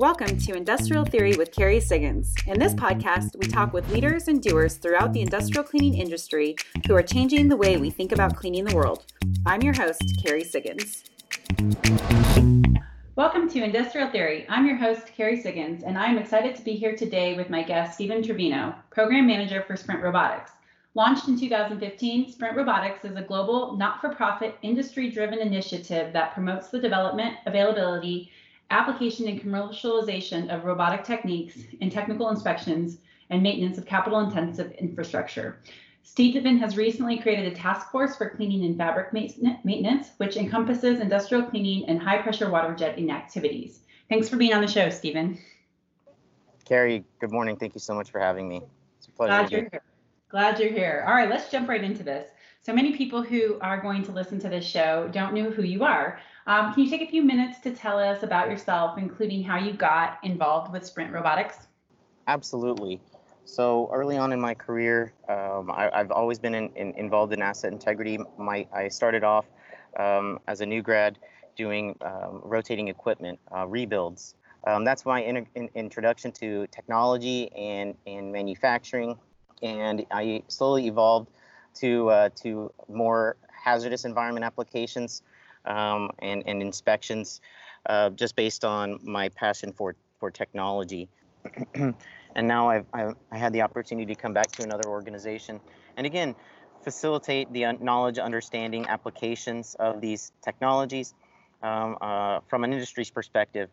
Welcome to Industrial Theory with Kerry Siggins. In this podcast, we talk with leaders and doers throughout the industrial cleaning industry who are changing the way we think about cleaning the world. I'm your host, Kerry Siggins. Welcome to Industrial Theory. I'm your host, Kerry Siggins, and I'm excited to be here today with my guest, Stephen Trevino, Program Manager for Sprint Robotics. Launched in 2015, Sprint Robotics is a global, not for profit, industry driven initiative that promotes the development, availability, application and commercialization of robotic techniques in technical inspections and maintenance of capital intensive infrastructure. Stephen has recently created a task force for cleaning and fabric maintenance, which encompasses industrial cleaning and high pressure water jetting activities. Thanks for being on the show, Stephen. Kerry, good morning. Thank you so much for having me. It's a pleasure. Glad you're here. Glad you're here. All right, let's jump right into this. So many people who are going to listen to this show don't know who you are. Um, can you take a few minutes to tell us about yourself, including how you got involved with Sprint Robotics? Absolutely. So early on in my career, um, I, have always been in, in, involved in asset integrity. My, I started off um, as a new grad doing um, rotating equipment uh, rebuilds. Um, that's my in, in, introduction to technology and, and manufacturing. And I slowly evolved to uh, to more hazardous environment applications um, and, and inspections, uh, just based on my passion for for technology. and now I've, I've I had the opportunity to come back to another organization, and again, facilitate the knowledge, understanding, applications of these technologies um, uh, from an industry's perspective.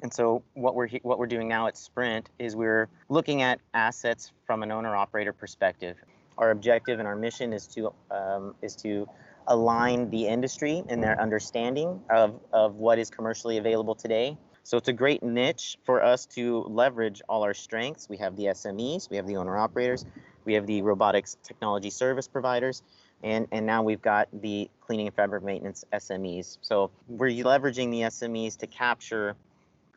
And so what we're what we're doing now at Sprint is we're looking at assets from an owner operator perspective our objective and our mission is to um, is to align the industry and their understanding of, of what is commercially available today. So it's a great niche for us to leverage all our strengths. We have the SMEs, we have the owner operators, we have the robotics technology service providers, and, and now we've got the cleaning and fabric maintenance SMEs. So we're leveraging the SMEs to capture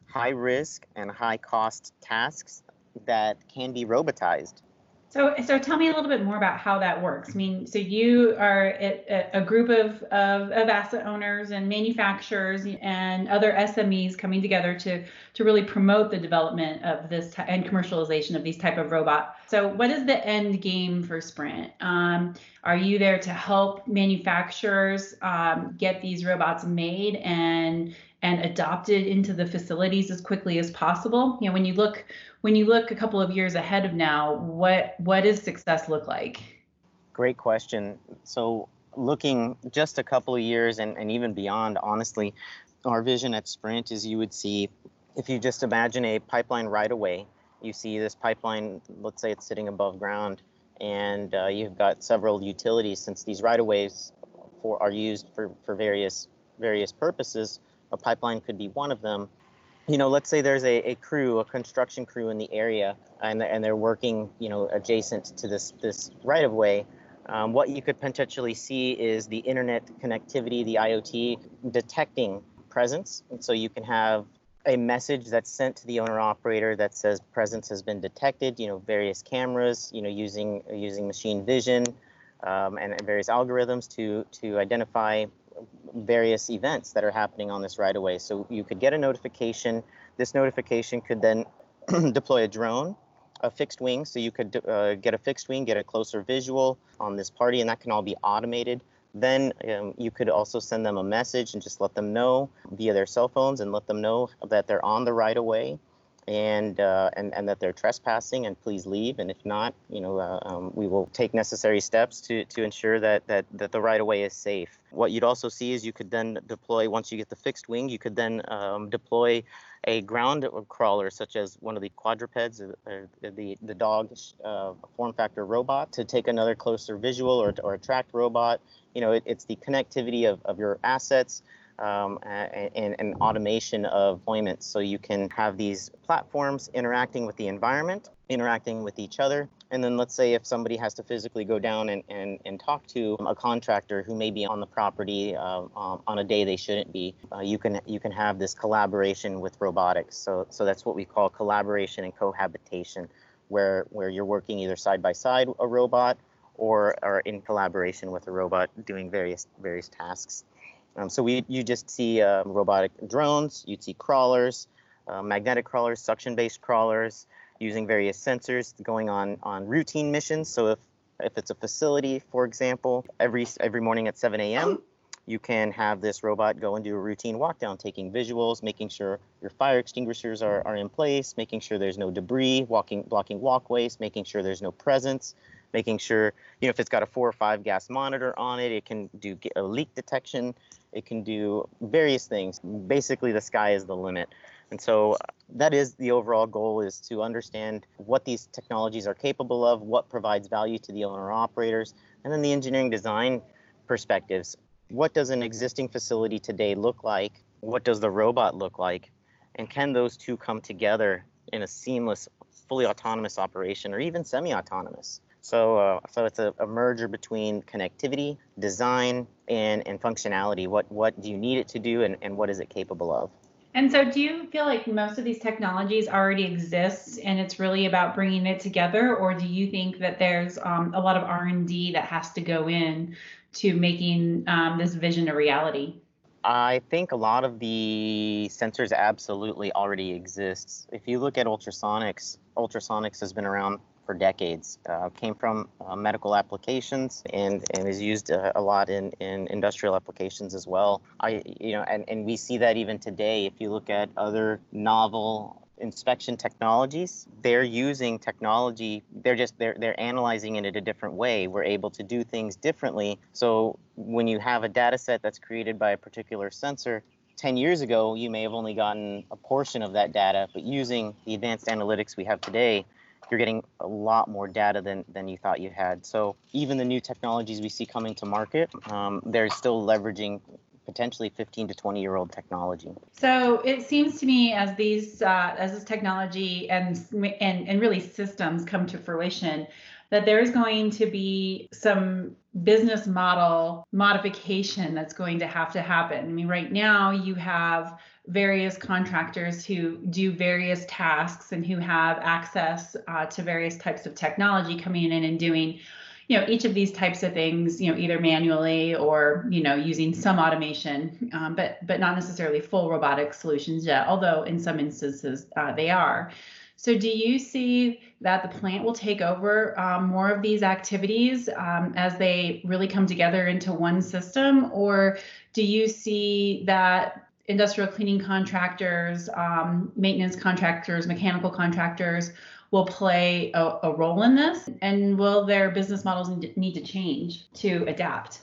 high risk and high cost tasks that can be robotized. So, so tell me a little bit more about how that works. I mean, so you are a, a group of, of, of, asset owners and manufacturers and other SMEs coming together to, to really promote the development of this t- and commercialization of these type of robot. So, what is the end game for Sprint? Um, are you there to help manufacturers um, get these robots made and and adopted into the facilities as quickly as possible? You know, when you look when you look a couple of years ahead of now, what what does success look like? Great question. So looking just a couple of years and, and even beyond, honestly, our vision at Sprint is you would see if you just imagine a pipeline right away, you see this pipeline, let's say it's sitting above ground, and uh, you've got several utilities since these right of ways for, are used for, for various various purposes. A pipeline could be one of them you know, let's say there's a, a crew, a construction crew in the area, and, and they're working, you know, adjacent to this this right of way. Um, what you could potentially see is the internet connectivity, the IoT detecting presence, and so you can have a message that's sent to the owner operator that says presence has been detected. You know, various cameras, you know, using using machine vision um, and various algorithms to to identify various events that are happening on this right away. So you could get a notification. This notification could then deploy a drone, a fixed wing. So you could uh, get a fixed wing, get a closer visual on this party, and that can all be automated. Then um, you could also send them a message and just let them know via their cell phones and let them know that they're on the right of way and uh, and and that they're trespassing and please leave and if not you know uh, um, we will take necessary steps to to ensure that that that the right of way is safe. What you'd also see is you could then deploy once you get the fixed wing you could then um, deploy a ground crawler such as one of the quadrupeds or, or the the dog uh, form factor robot to take another closer visual or, or a tracked robot. You know it, it's the connectivity of, of your assets um, and, and, automation of deployments. So you can have these platforms interacting with the environment, interacting with each other. And then let's say if somebody has to physically go down and, and, and talk to a contractor who may be on the property uh, um, on a day they shouldn't be, uh, you can you can have this collaboration with robotics. So so that's what we call collaboration and cohabitation, where where you're working either side by side a robot or are in collaboration with a robot doing various various tasks. Um, so we, you just see um, robotic drones, you'd see crawlers, uh, magnetic crawlers, suction-based crawlers, using various sensors going on on routine missions. So if if it's a facility, for example, every every morning at 7 a.m., you can have this robot go and do a routine walk down, taking visuals, making sure your fire extinguishers are, are in place, making sure there's no debris, walking blocking walkways, making sure there's no presence, making sure you know if it's got a four or five gas monitor on it, it can do a uh, leak detection, it can do various things. Basically, the sky is the limit. And so uh, that is the overall goal is to understand what these technologies are capable of, what provides value to the owner operators, and then the engineering design perspectives. What does an existing facility today look like? What does the robot look like? And can those two come together in a seamless, fully autonomous operation or even semi-autonomous? So, uh, so it's a, a, merger between connectivity, design, and, and functionality. What, what do you need it to do and, and what is it capable of? And so, do you feel like most of these technologies already exist, and it's really about bringing it together, or do you think that there's um, a lot of R and D that has to go in to making um, this vision a reality? I think a lot of the sensors absolutely already exists. If you look at ultrasonics, ultrasonics has been around for decades. Uh, came from uh, medical applications and, and is used a, a, lot in, in industrial applications as well. I you know and, and we see that even today. If you look at other novel inspection technologies they're using technology they're just they're they're analyzing it in a different way we're able to do things differently so when you have a data set that's created by a particular sensor 10 years ago you may have only gotten a portion of that data but using the advanced analytics we have today you're getting a lot more data than, than you thought you had. So even the new technologies we see coming to market, um, they're still leveraging potentially 15 to 20 year old technology. So it seems to me as these uh, as this technology and, and and really systems come to fruition, that there's going to be some business model modification that's going to have to happen. I mean, right now you have various contractors who do various tasks and who have access uh, to various types of technology coming in and doing you know each of these types of things you know either manually or you know using some automation um, but but not necessarily full robotic solutions yet although in some instances uh, they are so do you see that the plant will take over um, more of these activities um, as they really come together into one system or do you see that industrial cleaning contractors, um, maintenance contractors, mechanical contractors will play a, a, role in this? And will their business models need to change to adapt?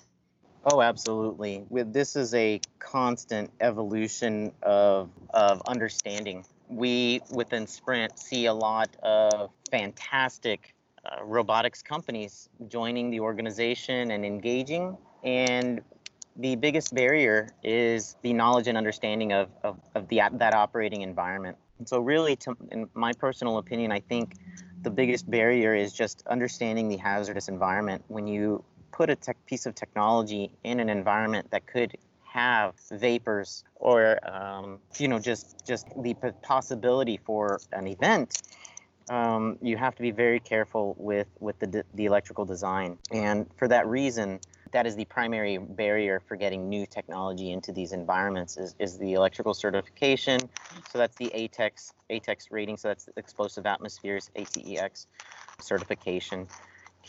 Oh, absolutely. This is a constant evolution of of understanding. We within Sprint see a lot of fantastic uh, robotics companies joining the organization and engaging, and the biggest barrier is the knowledge and understanding of, of, of the that operating environment. And so really, to, in my personal opinion, I think the biggest barrier is just understanding the hazardous environment. When you put a tech, piece of technology in an environment that could have vapors or um, you know just just the possibility for an event um, you have to be very careful with with the, the electrical design and for that reason that is the primary barrier for getting new technology into these environments is, is the electrical certification. So that's the ATEX, ATEX rating, so that's explosive atmospheres, ATEX certification.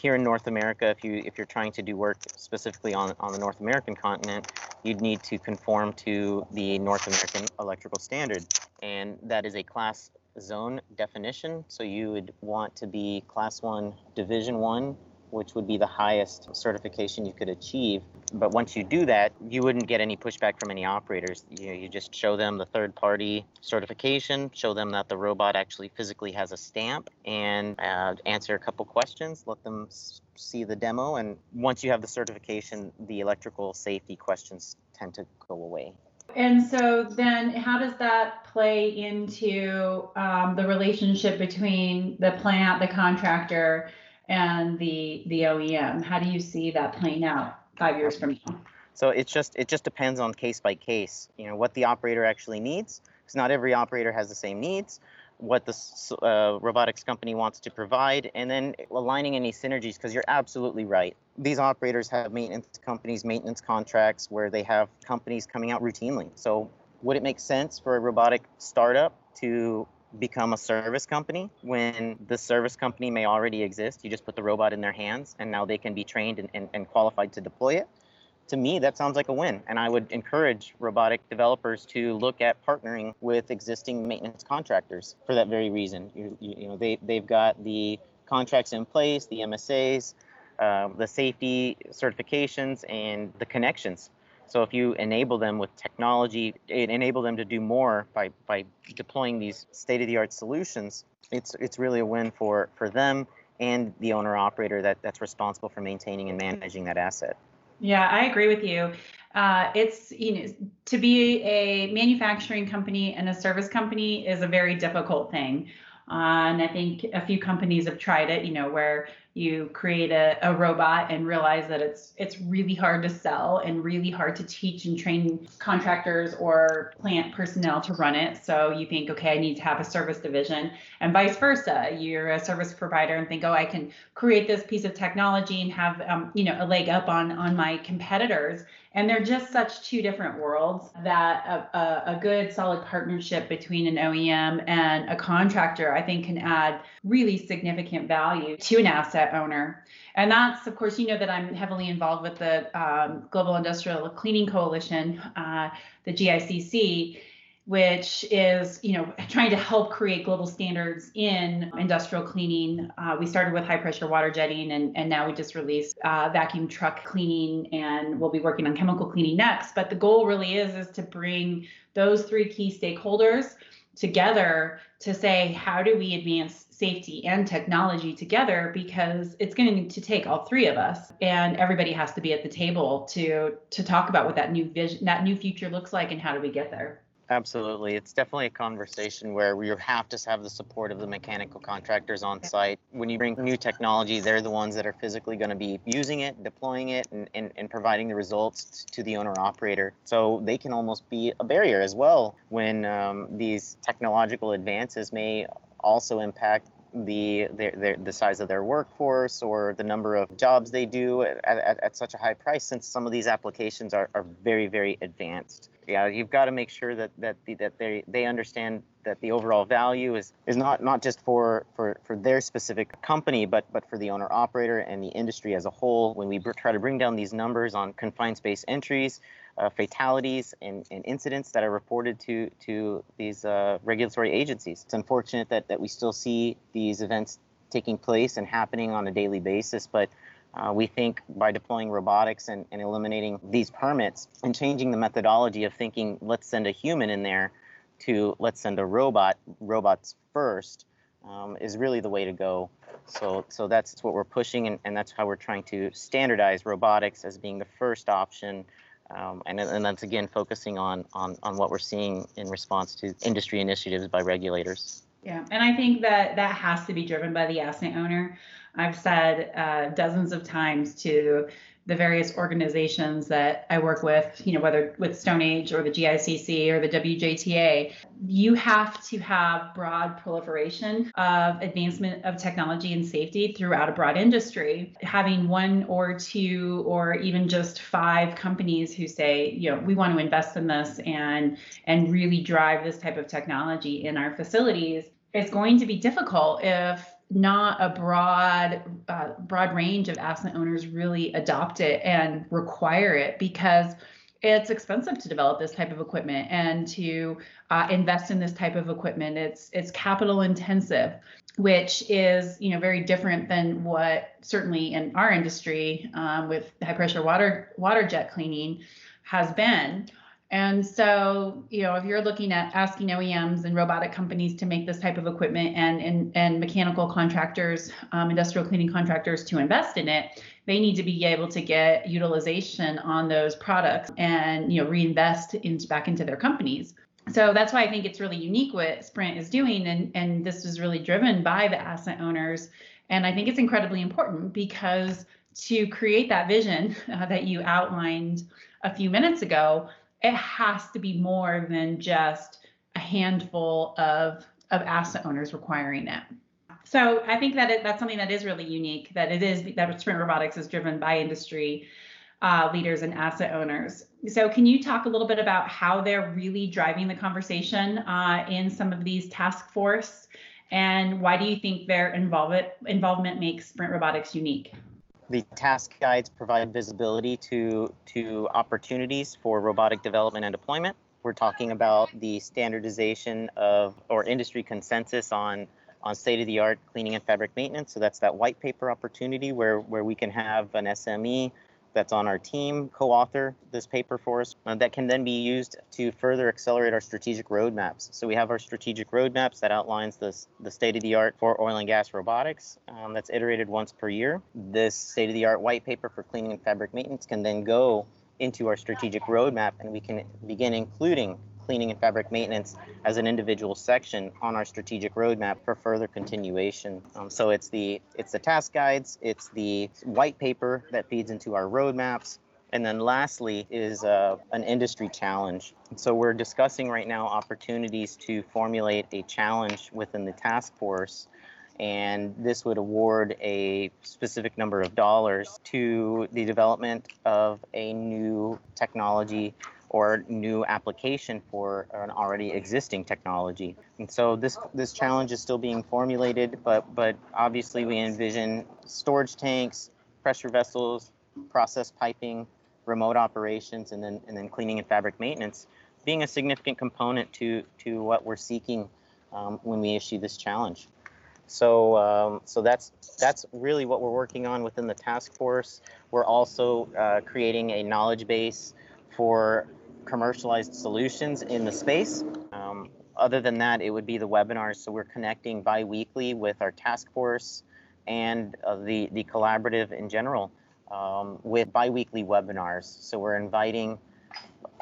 Here in North America, if you if you're trying to do work specifically on, on the North American continent, you'd need to conform to the North American electrical standard. And that is a class zone definition. So you would want to be class one, division one which would be the highest certification you could achieve. But once you do that, you wouldn't get any pushback from any operators. You, you just show them the third party certification, show them that the robot actually physically has a stamp, and uh, answer a couple questions, let them see the demo. And once you have the certification, the electrical safety questions tend to go away. And so then how does that play into um, the relationship between the plant, the contractor, and the the OEM? How do you see that playing out five years from now? So it's just it just depends on case by case. You know what the operator actually needs, because not every operator has the same needs. What the uh, robotics company wants to provide, and then aligning any synergies. Because you're absolutely right. These operators have maintenance companies, maintenance contracts, where they have companies coming out routinely. So would it make sense for a robotic startup to become a service company when the service company may already exist. You just put the robot in their hands and now they can be trained and, and, and qualified to deploy it. To me, that sounds like a win. And I would encourage robotic developers to look at partnering with existing maintenance contractors for that very reason. You, you, you know, they, they've got the contracts in place, the MSAs, uh, the safety certifications, and the connections so if you enable them with technology, it enable them to do more by, by deploying these state-of-the-art solutions, it's it's really a win for, for them and the owner operator that, that's responsible for maintaining and managing that asset. Yeah, I agree with you. Uh, it's you know to be a manufacturing company and a service company is a very difficult thing. Uh, and I think a few companies have tried it, you know, where you create a, a robot and realize that it's it's really hard to sell and really hard to teach and train contractors or plant personnel to run it. So you think okay i need to have a service division and vice versa. You're a service provider and think oh i can create this piece of technology and have um, you know a leg up on on my competitors. And they're just such two different worlds that a, a, a, good solid partnership between an OEM and a contractor, I think, can add really significant value to an asset owner. And that's, of course, you know that I'm heavily involved with the um, Global Industrial Cleaning Coalition, uh, the GICC which is you know trying to help create global standards in industrial cleaning. Uh, we started with high pressure water jetting, and, and now we just released uh, vacuum truck cleaning, and we'll be working on chemical cleaning next. But the goal really is is to bring those three key stakeholders together to say how do we advance safety and technology together? Because it's going to need to take all three of us and everybody has to be at the table to to talk about what that new vision that new future looks like and how do we get there Absolutely. It's definitely a conversation where you have to have the support of the mechanical contractors on site. When you bring new technology, they're the ones that are physically going to be using it, deploying it, and, and, and providing the results to the owner operator. So they can almost be a barrier as well when um, these technological advances may also impact the their, their, the size of their workforce or the number of jobs they do at, at, at such a high price since some of these applications are, are very very advanced yeah you've got to make sure that that the, that they they understand that the overall value is is not not just for for for their specific company but but for the owner operator and the industry as a whole when we try to bring down these numbers on confined space entries uh, fatalities and, and, incidents that are reported to to these uh, regulatory agencies. It's unfortunate that, that we still see these events taking place and happening on a daily basis, but uh, we think by deploying robotics and, and eliminating these permits and changing the methodology of thinking, let's send a human in there to let's send a robot, robots first, um, is really the way to go. So, so that's what we're pushing, and, and that's how we're trying to standardize robotics as being the first option um, and, and that's again focusing on, on, on what we're seeing in response to industry initiatives by regulators. Yeah, and I think that that has to be driven by the asset owner. I've said uh, dozens of times to the various organizations that I work with, you know, whether with StoneAge or the GICC or the WJTA, you have to have broad proliferation of advancement of technology and safety throughout a broad industry. Having one or two or even just five companies who say, you know, we want to invest in this and and really drive this type of technology in our facilities is going to be difficult if not a broad uh, broad range of asset owners really adopt it and require it because it's expensive to develop this type of equipment and to uh, invest in this type of equipment. It's it's capital intensive which is you know very different than what certainly in our industry um, with high pressure water water jet cleaning has been and so, you know, if you're looking at asking OEMs and robotic companies to make this type of equipment and and, and mechanical contractors, um, industrial cleaning contractors to invest in it, they need to be able to get utilization on those products and you know reinvest into back into their companies. So that's why I think it's really unique what Sprint is doing, and and this is really driven by the asset owners. And I think it's incredibly important because to create that vision uh, that you outlined a few minutes ago it has to be more than just a handful of of asset owners requiring it. So I think that it, that's something that is really unique. That it is that Sprint Robotics is driven by industry uh, leaders and asset owners. So, can you talk a little bit about how they're really driving the conversation uh, in some of these task force, and why do you think their involvement involvement makes Sprint Robotics unique? The task guides provide visibility to to opportunities for robotic development and deployment. We're talking about the standardization of or industry consensus on on state-of-the-art cleaning and fabric maintenance. So that's that white paper opportunity where where we can have an SME that's on our team co-author this paper for us uh, that can then be used to further accelerate our strategic roadmaps. So we have our strategic roadmaps that outlines this, the state-of-the-art for oil and gas robotics um, that's iterated once per year. This state-of-the-art white paper for cleaning and fabric maintenance can then go into our strategic roadmap and we can begin including cleaning and fabric maintenance as an individual section on our strategic roadmap for further continuation. Um, so it's the it's the task guides, it's the white paper that feeds into our roadmaps, and then lastly is uh, an industry challenge. So we're discussing right now opportunities to formulate a challenge within the task force and this would award a specific number of dollars to the development of a new technology or new application for an already existing technology. And so this this challenge is still being formulated, but but obviously we envision storage tanks, pressure vessels, process piping, remote operations, and then and then cleaning and fabric maintenance being a significant component to to what we're seeking um, when we issue this challenge. So um, so that's that's really what we're working on within the task force. We're also uh, creating a knowledge base for commercialized solutions in the space. Um, other than that, it would be the webinars. So we're connecting bi-weekly with our task force and uh, the, the collaborative in general um, with bi-weekly webinars. So we're inviting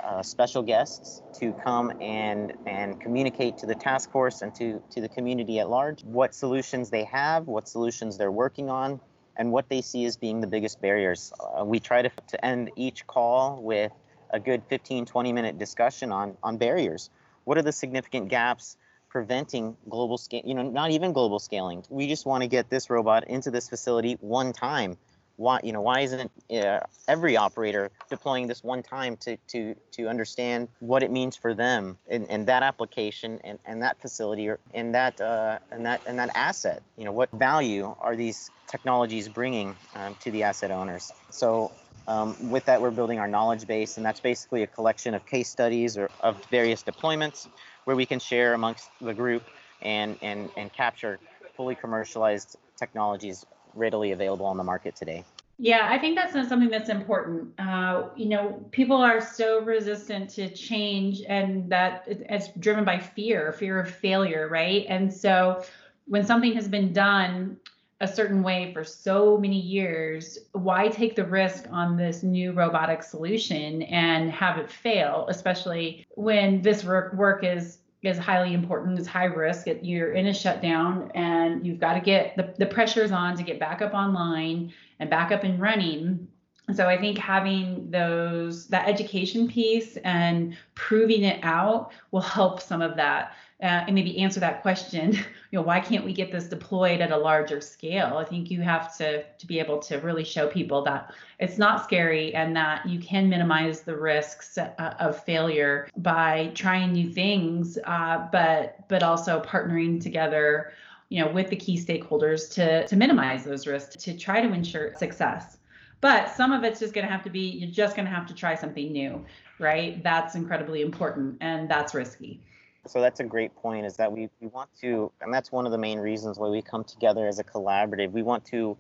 uh, special guests to come and and communicate to the task force and to to the community at large what solutions they have, what solutions they're working on, and what they see as being the biggest barriers. Uh, we try to, to end each call with a good 15, 20 minute discussion on, on barriers. What are the significant gaps preventing global scale, you know, not even global scaling. We just want to get this robot into this facility one time. Why, you know, why isn't uh, every operator deploying this one time to, to, to understand what it means for them in, in that application and, and that facility or in that, uh, and that, and that asset? You know, what value are these technologies bringing um, to the asset owners? So um, with that, we're building our knowledge base, and that's basically a collection of case studies or of various deployments where we can share amongst the group and, and, and capture fully commercialized technologies readily available on the market today. Yeah, I think that's something that's important. Uh, you know, people are so resistant to change, and that it's driven by fear, fear of failure, right? And so when something has been done a certain way for so many years, why take the risk on this new robotic solution and have it fail, especially when this work is is highly important, is high risk. You're in a shutdown and you've got to get the, the pressures on to get back up online and back up and running. So I think having those that education piece and proving it out will help some of that uh, and maybe answer that question you know why can't we get this deployed at a larger scale? I think you have to to be able to really show people that it's not scary and that you can minimize the risks uh, of failure by trying new things uh, but but also partnering together you know with the key stakeholders to to minimize those risks to try to ensure success. But some of it's just going to have to be you're just going to have to try something new right? That's incredibly important and that's risky so that's a great point is that we, we want to and that's one of the main reasons why we come together as a collaborative. We want to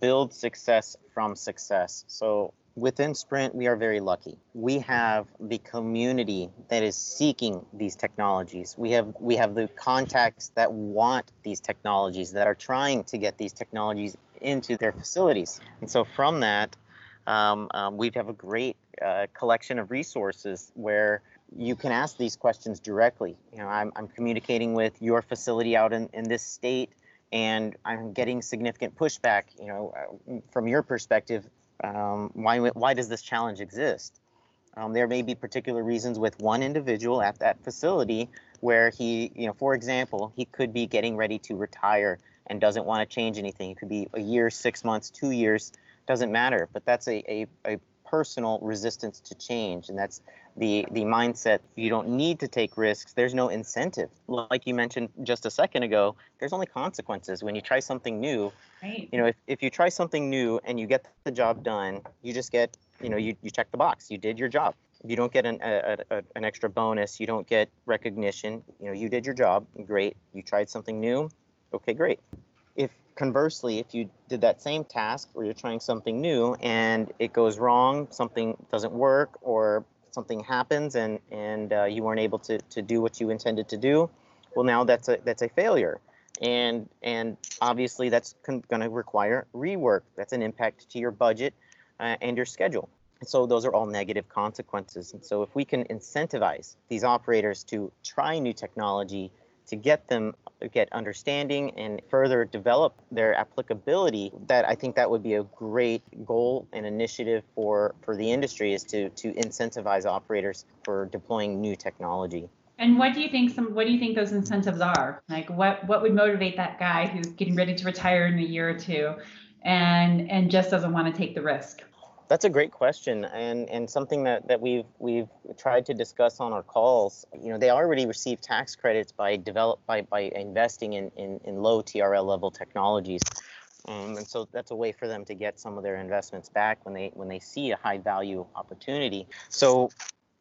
build success from success. So within sprint we are very lucky. We have the community that is seeking these technologies. We have we have the contacts that want these technologies that are trying to get these technologies into their facilities. And so from that um, um, we have a great uh, collection of resources where you can ask these questions directly. You know, I'm, I'm communicating with your facility out in, in this state, and I'm getting significant pushback. You know, uh, from your perspective, um, why why does this challenge exist? Um, there may be particular reasons with one individual at that facility where he, you know, for example, he could be getting ready to retire and doesn't want to change anything. It could be a year, six months, two years, doesn't matter. But that's a, a, a personal resistance to change, and that's the the mindset. You don't need to take risks. There's no incentive. Like you mentioned just a second ago, there's only consequences when you try something new. Right. You know, if, if you try something new and you get the job done, you just get, you know, you, you check the box. You did your job. You don't get an a, a, an extra bonus. You don't get recognition. You know, you did your job. Great. You tried something new. Okay, great. If conversely, if you did that same task or you're trying something new and it goes wrong, something doesn't work, or something happens and and uh, you weren't able to to do what you intended to do, well, now that's a that's a failure, and and obviously that's con- going to require rework. That's an impact to your budget uh, and your schedule. So those are all negative consequences. And so if we can incentivize these operators to try new technology to get them get understanding and further develop their applicability that i think that would be a great goal and initiative for for the industry is to to incentivize operators for deploying new technology. And what do you think some what do you think those incentives are? Like what what would motivate that guy who's getting ready to retire in a year or two and and just doesn't want to take the risk that's a great question, and and something that, that we've we've tried to discuss on our calls. You know, they already receive tax credits by develop by, by investing in, in, in low TRL level technologies, um, and so that's a way for them to get some of their investments back when they when they see a high value opportunity. So.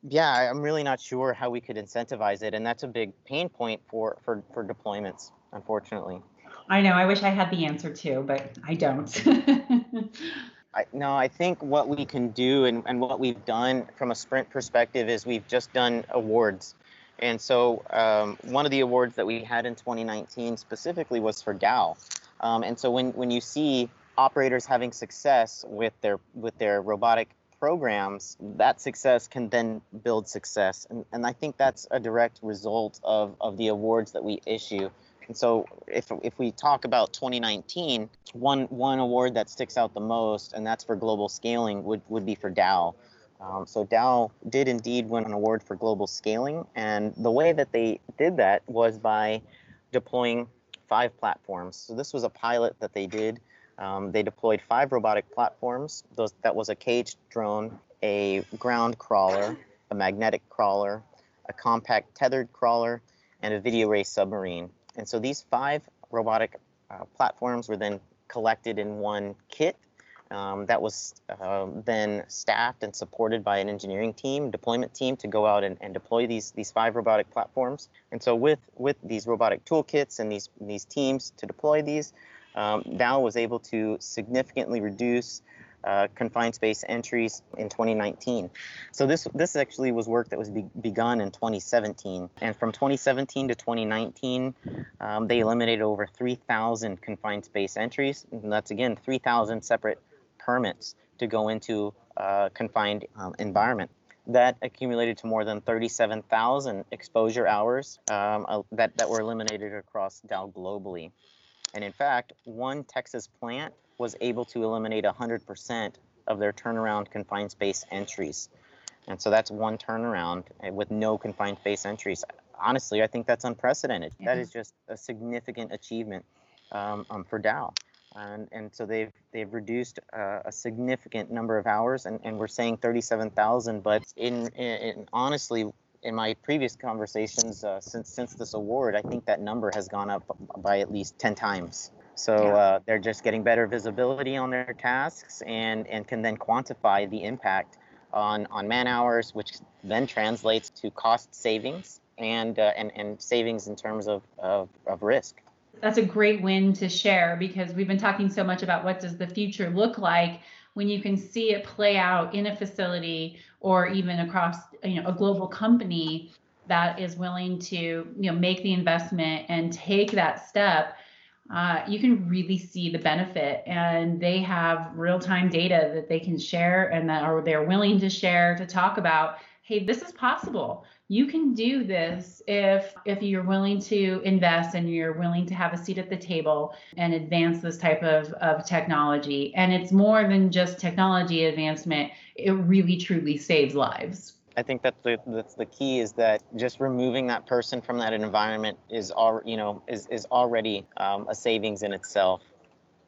Yeah, I'm really not sure how we could incentivize it, and that's a big pain point for, for, for deployments, unfortunately. I know. I wish I had the answer too, but I don't. I, no, I think what we can do and, and what we've done from a sprint perspective is we've just done awards. And so um, one of the awards that we had in 2019 specifically was for Dow. Um, and so when, when you see operators having success with their with their robotic programs, that success can then build success. And, and I think that's a direct result of, of the awards that we issue. And so if, if we talk about 2019, one, one award that sticks out the most, and that's for global scaling, would, would be for Dow. Um, so Dow did indeed win an award for global scaling, and the way that they did that was by deploying five platforms. So this was a pilot that they did. Um, they deployed five robotic platforms. Those, that was a caged drone, a ground crawler, a magnetic crawler, a compact tethered crawler, and a VideoRay submarine. And so these five robotic uh, platforms were then collected in one kit um, that was uh, then staffed and supported by an engineering team, deployment team, to go out and, and, deploy these these five robotic platforms. And so with with these robotic toolkits and these these teams to deploy these, um, Dow was able to significantly reduce uh, confined space entries in 2019. So this this actually was work that was be- begun in 2017, and from 2017 to 2019, um, they eliminated over 3,000 confined space entries. And that's again 3,000 separate permits to go into a confined um, environment. That accumulated to more than 37,000 exposure hours um, uh, that, that were eliminated across Dow globally. And in fact, one Texas plant was able to eliminate 100% of their turnaround confined space entries. And so that's one turnaround eh, with no confined space entries. Honestly, I think that's unprecedented. Yeah. That is just a significant achievement um, um, for Dow. And, and so they've they've reduced uh, a significant number of hours, and, and we're saying 37,000. But in, in, in, honestly, in my previous conversations uh, since since this award, I think that number has gone up by at least 10 times. So uh, they're just getting better visibility on their tasks and, and can then quantify the impact on, on man hours, which then translates to cost savings and, uh, and, and savings in terms of, of, of risk. That's a great win to share because we've been talking so much about what does the future look like when you can see it play out in a facility or even across you know a global company that is willing to you know make the investment and take that step uh, you can really see the benefit and they have real-time data that they can share and that are they're willing to share to talk about hey this is possible. You can do this if if you're willing to invest and you're willing to have a seat at the table and advance this type of, of technology. And it's more than just technology advancement. It really truly saves lives I think that the that's the key is that just removing that person from that environment is all you know is is already um, a savings in itself.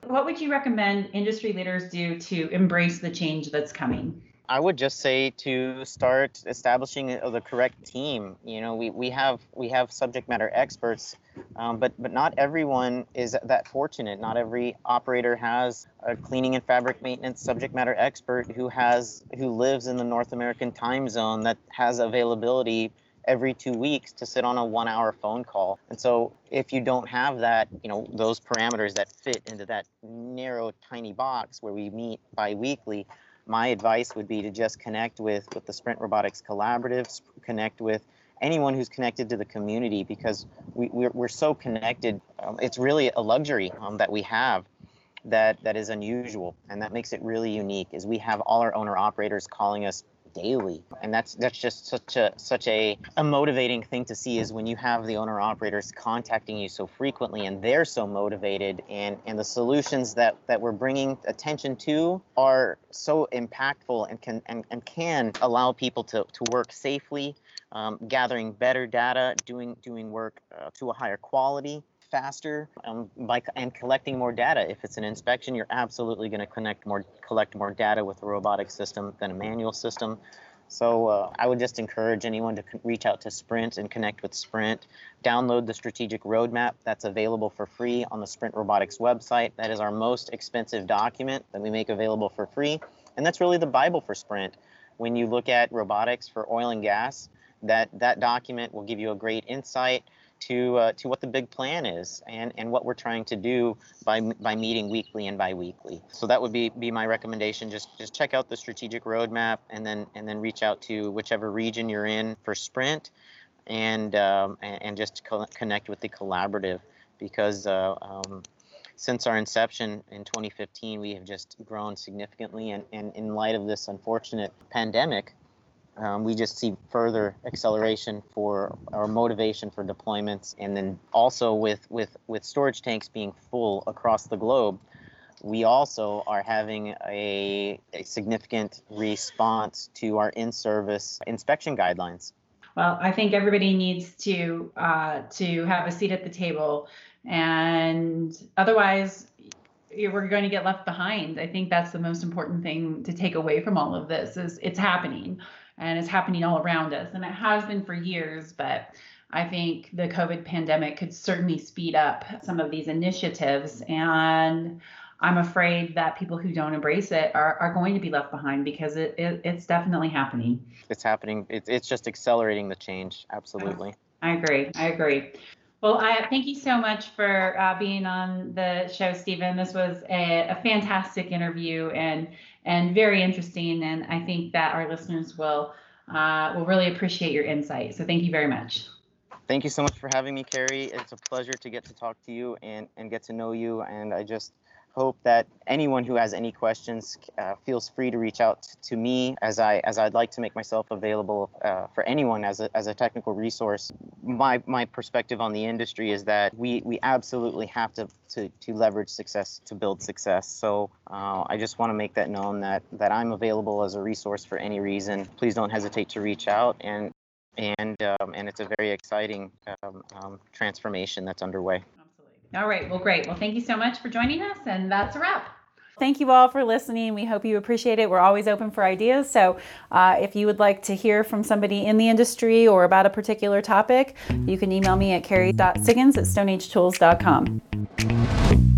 What would you recommend industry leaders do to embrace the change that's coming? I would just say to start establishing the correct team. You know, we, we have we have subject matter experts, um, but but not everyone is that fortunate. Not every operator has a cleaning and fabric maintenance subject matter expert who has who lives in the North American time zone that has availability every two weeks to sit on a one hour phone call. And so if you don't have that, you know, those parameters that fit into that narrow, tiny box where we meet bi-weekly, my advice would be to just connect with, with the Sprint Robotics Collaborative, connect with anyone who's connected to the community because we, we're, we're so connected. Um, it's really a luxury um, that we have that, that is unusual and that makes it really unique is we have all our owner operators calling us daily and that's that's just such a such a, a motivating thing to see is when you have the owner operators contacting you so frequently and they're so motivated and and the solutions that that we're bringing attention to are so impactful and can and, and can allow people to to work safely um, gathering better data doing doing work uh, to a higher quality faster um, by and collecting more data. If it's an inspection, you're absolutely going to connect more, collect more data with a robotic system than a manual system. So uh, I would just encourage anyone to reach out to Sprint and connect with Sprint. Download the strategic roadmap that's available for free on the Sprint Robotics website. That is our most expensive document that we make available for free. And that's really the Bible for Sprint. When you look at robotics for oil and gas, that, that document will give you a great insight to uh, to what the big plan is and and what we're trying to do by by meeting weekly and biweekly. So that would be be my recommendation. Just just check out the strategic roadmap and then and then reach out to whichever region you're in for sprint, and um, and, and, just co- connect with the collaborative because. Uh, um, since our inception in 2015, we have just grown significantly. And, and in light of this unfortunate pandemic, um, we just see further acceleration for our motivation for deployments. And then also with with with storage tanks being full across the globe we also are having a, a significant response to our in-service inspection guidelines. Well i think everybody needs to uh, to have a seat at the table. And otherwise we're going to get left behind. I think that's the most important thing to take away from all of this is it's happening and it's happening all around us. And it has been for years, but I think the COVID pandemic could certainly speed up some of these initiatives. And I'm afraid that people who don't embrace it are, are going to be left behind because it, it it's definitely happening. It's happening. It, it's just accelerating the change. Absolutely. I agree. I agree. Well, I thank you so much for uh, being on the show, Stephen. This was a, a, fantastic interview and and very interesting, and I think that our listeners will uh, will really appreciate your insight. So, thank you very much. Thank you so much for having me, Kerry. It's a pleasure to get to talk to you and and get to know you. And I just hope that anyone who has any questions uh, feels free to reach out to me as I as I'd like to make myself available uh, for anyone as a, as a technical resource. My my perspective on the industry is that we we absolutely have to to, to leverage success to build success. So uh, I just want to make that known that that I'm available as a resource for any reason. Please don't hesitate to reach out and and um, and it's a very exciting um, um, transformation that's underway. All right. Well, great. Well, thank you so much for joining us. And that's a wrap. Thank you all for listening. We hope you appreciate it. We're always open for ideas. So, uh, if you would like to hear from somebody in the industry or about a particular topic, you can email me at kerry.siggins at stoneagetools.com.